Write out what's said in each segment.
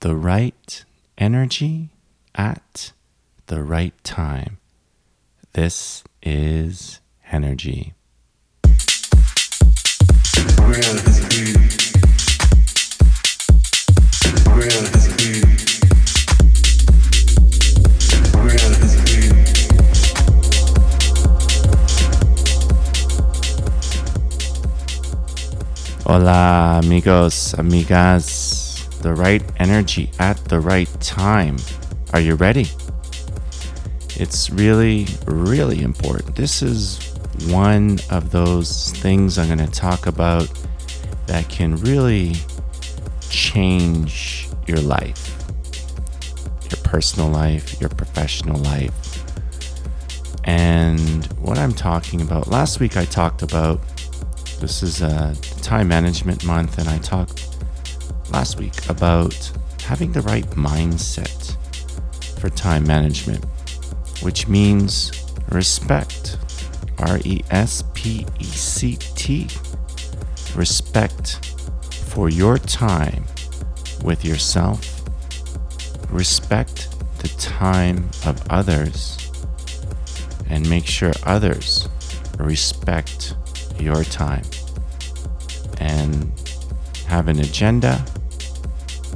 the right energy at the right time. This is energy. Hola, amigos, amigas. The right energy at the right time. Are you ready? It's really, really important. This is one of those things I'm going to talk about that can really change your life, your personal life, your professional life. And what I'm talking about, last week I talked about this is uh, a time management month, and I talked last week about having the right mindset for time management, which means respect. R E S P E C T. Respect for your time with yourself. Respect the time of others. And make sure others respect your time and have an agenda.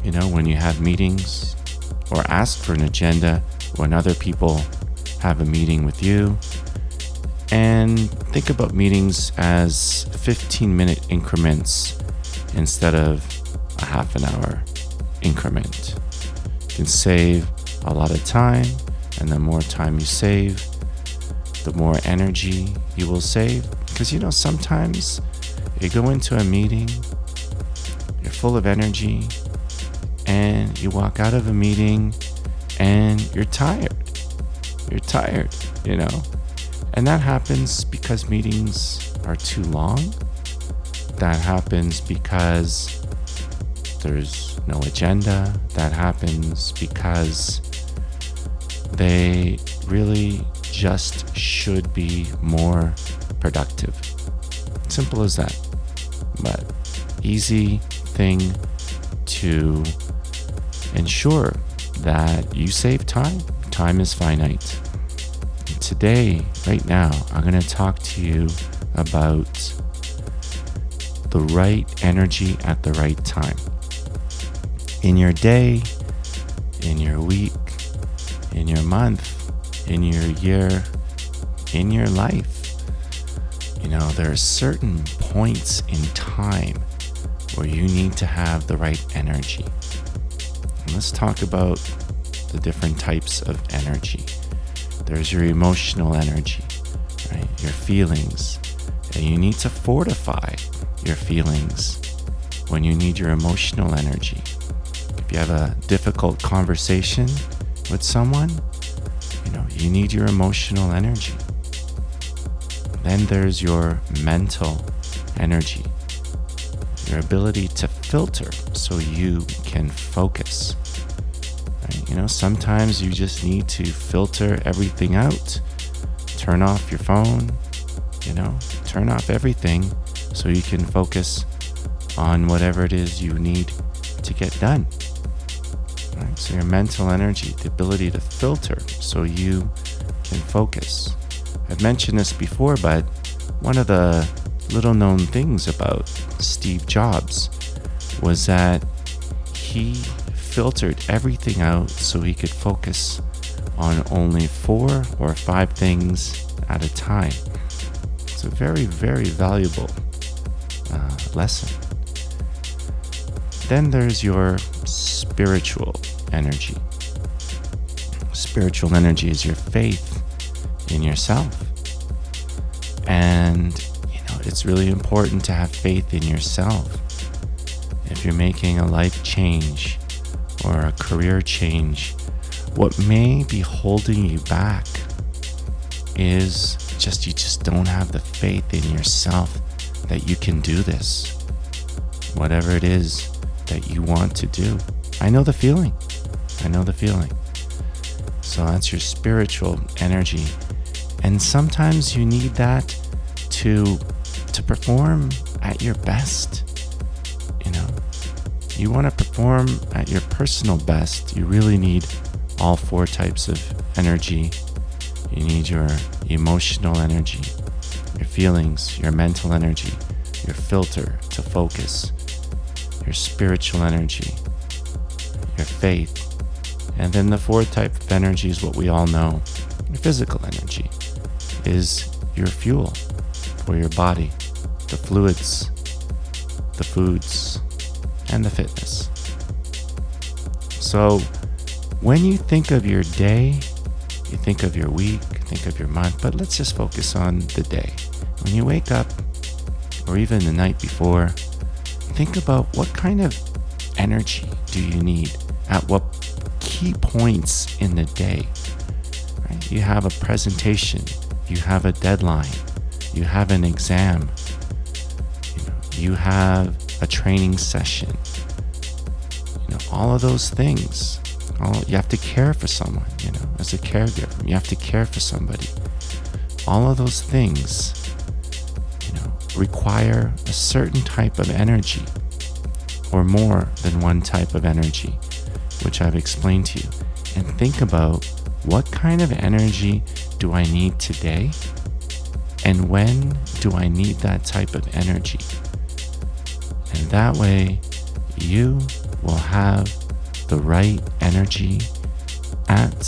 You know, when you have meetings, or ask for an agenda when other people have a meeting with you. And think about meetings as 15 minute increments instead of a half an hour increment. You can save a lot of time, and the more time you save, the more energy you will save. Because you know, sometimes you go into a meeting, full of energy, and you walk out of a meeting and you're tired. You're tired, you know? And that happens because meetings are too long. That happens because there's no agenda. That happens because they really just should be more productive. Simple as that. But easy thing to ensure that you save time. Time is finite. Today, right now, I'm going to talk to you about the right energy at the right time. In your day, in your week, in your month, in your year, in your life. You know, there are certain points in time where you need to have the right energy. And let's talk about the different types of energy. There's your emotional energy, right? Your feelings. And you need to fortify your feelings when you need your emotional energy. If you have a difficult conversation with someone, you know, you need your emotional energy. Then there's your mental energy, your ability to filter so you can focus. Right? You know, sometimes you just need to filter everything out. Turn off your phone, you know, turn off everything so you can focus on whatever it is you need to get done. Right? So, your mental energy, the ability to filter so you can focus. I've mentioned this before, but one of the little known things about Steve Jobs was that he filtered everything out so he could focus on only four or five things at a time. It's a very, very valuable uh, lesson. Then there's your spiritual energy. Spiritual energy is your faith in yourself. And, it's really important to have faith in yourself. If you're making a life change or a career change, what may be holding you back is just you just don't have the faith in yourself that you can do this. Whatever it is that you want to do. I know the feeling. I know the feeling. So that's your spiritual energy. And sometimes you need that to to perform at your best. You know, you want to perform at your personal best, you really need all four types of energy. You need your emotional energy, your feelings, your mental energy, your filter to focus, your spiritual energy, your faith. And then the fourth type of energy is what we all know your physical energy, is your fuel for your body, the fluids, the foods, and the fitness. So, when you think of your day, you think of your week, think of your month, but let's just focus on the day. When you wake up, or even the night before, think about what kind of energy do you need at what key points in the day. Right? You have a presentation, you have a deadline, you have an exam, you, have a training session. You know, all of those things. All, you have to care for someone, you know, as a caregiver. You have to care for somebody. All of those things, you know, require a certain type of energy or more than one type of energy, which I've explained to you. And think about what kind of energy do I need today? And when do I need that type of energy? And that way, you will have the right energy at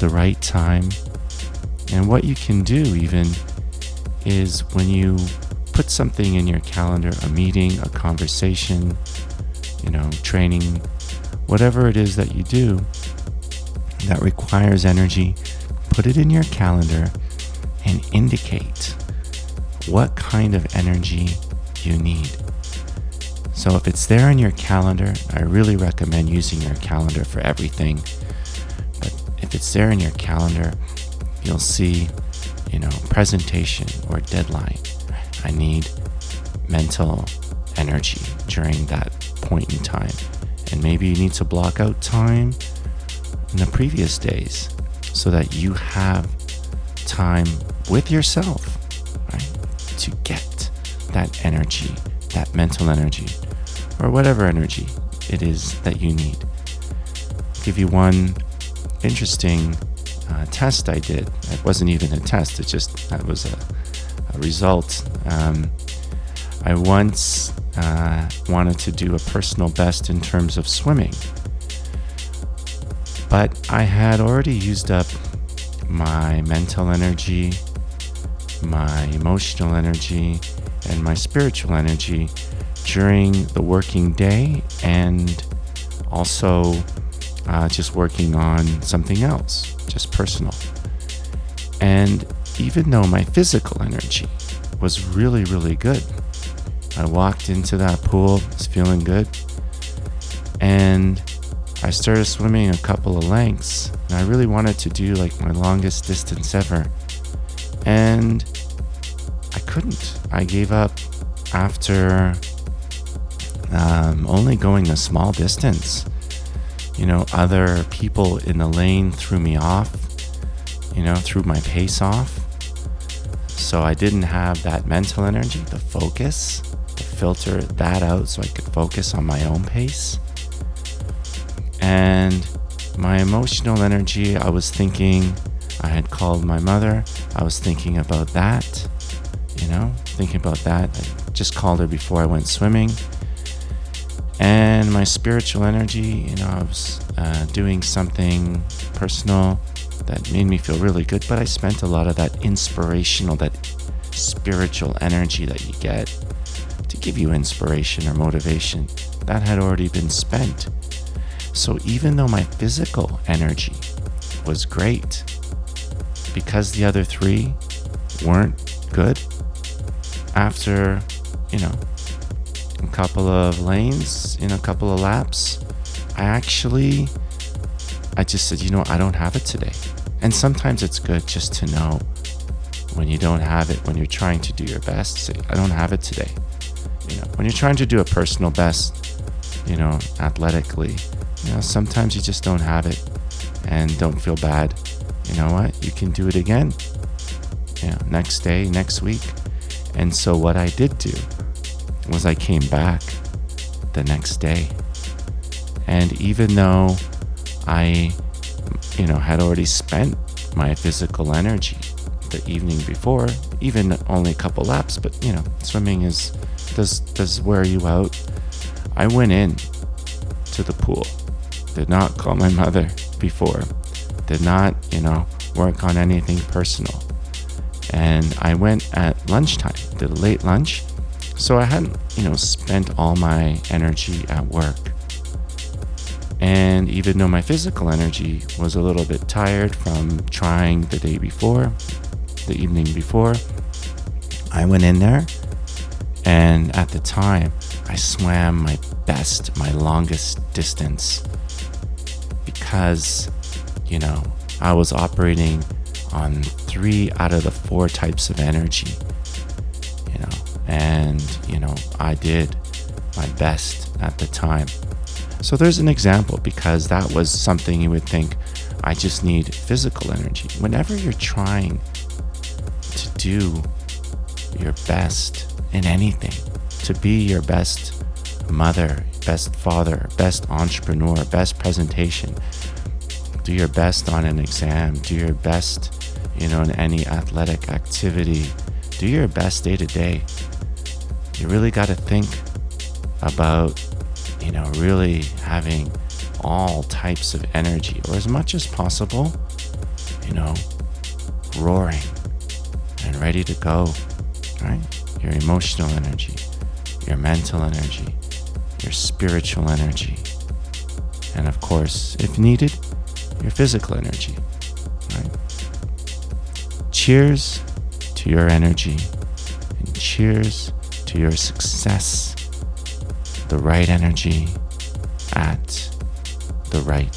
the right time. And what you can do, even, is when you put something in your calendar a meeting, a conversation, you know, training, whatever it is that you do that requires energy, put it in your calendar and indicate what kind of energy you need. So if it's there in your calendar, I really recommend using your calendar for everything. But if it's there in your calendar, you'll see, you know, presentation or deadline. I need mental energy during that point in time. And maybe you need to block out time in the previous days so that you have time with yourself, right? To get that energy, that mental energy or whatever energy it is that you need. I'll give you one interesting uh, test I did. It wasn't even a test, it just that was a, a result. Um, I once uh, wanted to do a personal best in terms of swimming, but I had already used up my mental energy, my emotional energy, and my spiritual energy during the working day and also uh, just working on something else, just personal. And even though my physical energy was really, really good, I walked into that pool, was feeling good, and I started swimming a couple of lengths. And I really wanted to do like my longest distance ever. And I couldn't. I gave up after um, only going a small distance. You know, other people in the lane threw me off, you know, threw my pace off. So I didn't have that mental energy, the focus to filter that out so I could focus on my own pace. And my emotional energy, I was thinking, I had called my mother, I was thinking about that, you know, thinking about that. I just called her before I went swimming and my spiritual energy you know i was uh, doing something personal that made me feel really good but i spent a lot of that inspirational that spiritual energy that you get to give you inspiration or motivation that had already been spent so even though my physical energy was great because the other three weren't good after you know a couple of lanes in a couple of laps, I actually I just said, you know, I don't have it today. And sometimes it's good just to know when you don't have it, when you're trying to do your best, say, I don't have it today. You know, when you're trying to do a personal best, you know, athletically, you know, sometimes you just don't have it and don't feel bad. You know what? You can do it again. You know, next day, next week. And so what I did do was I came back the next day And even though I, you know, had already spent my physical energy the evening before, even only a couple laps, but you know, swimming is does does wear you out. I went in to the pool. Did not call my mother before. Did not, you know, work on anything personal. And I went at lunchtime, a late lunch. So I hadn't, you know, spent all my energy at work. And even though my physical energy was a little bit tired from trying the day before, the evening before, I went in there and at the time I swam my best, my longest distance because, you know, I was operating on three out of the four types of energy, you know, and, you know, I did my best at the time. So there's an example because that was something you would think I just need physical energy. Whenever you're trying to do your best in anything, to be your best mother, best father, best entrepreneur, best presentation, do your best on an exam, do your best you know, in any athletic activity, do your best day to day. You really got to think about, you know, really having all types of energy, or as much as possible, you know, roaring and ready to go, right? Your emotional energy, your mental energy, your spiritual energy, and of course, if needed, your physical energy. Cheers to your energy and cheers to your success. The right energy at the right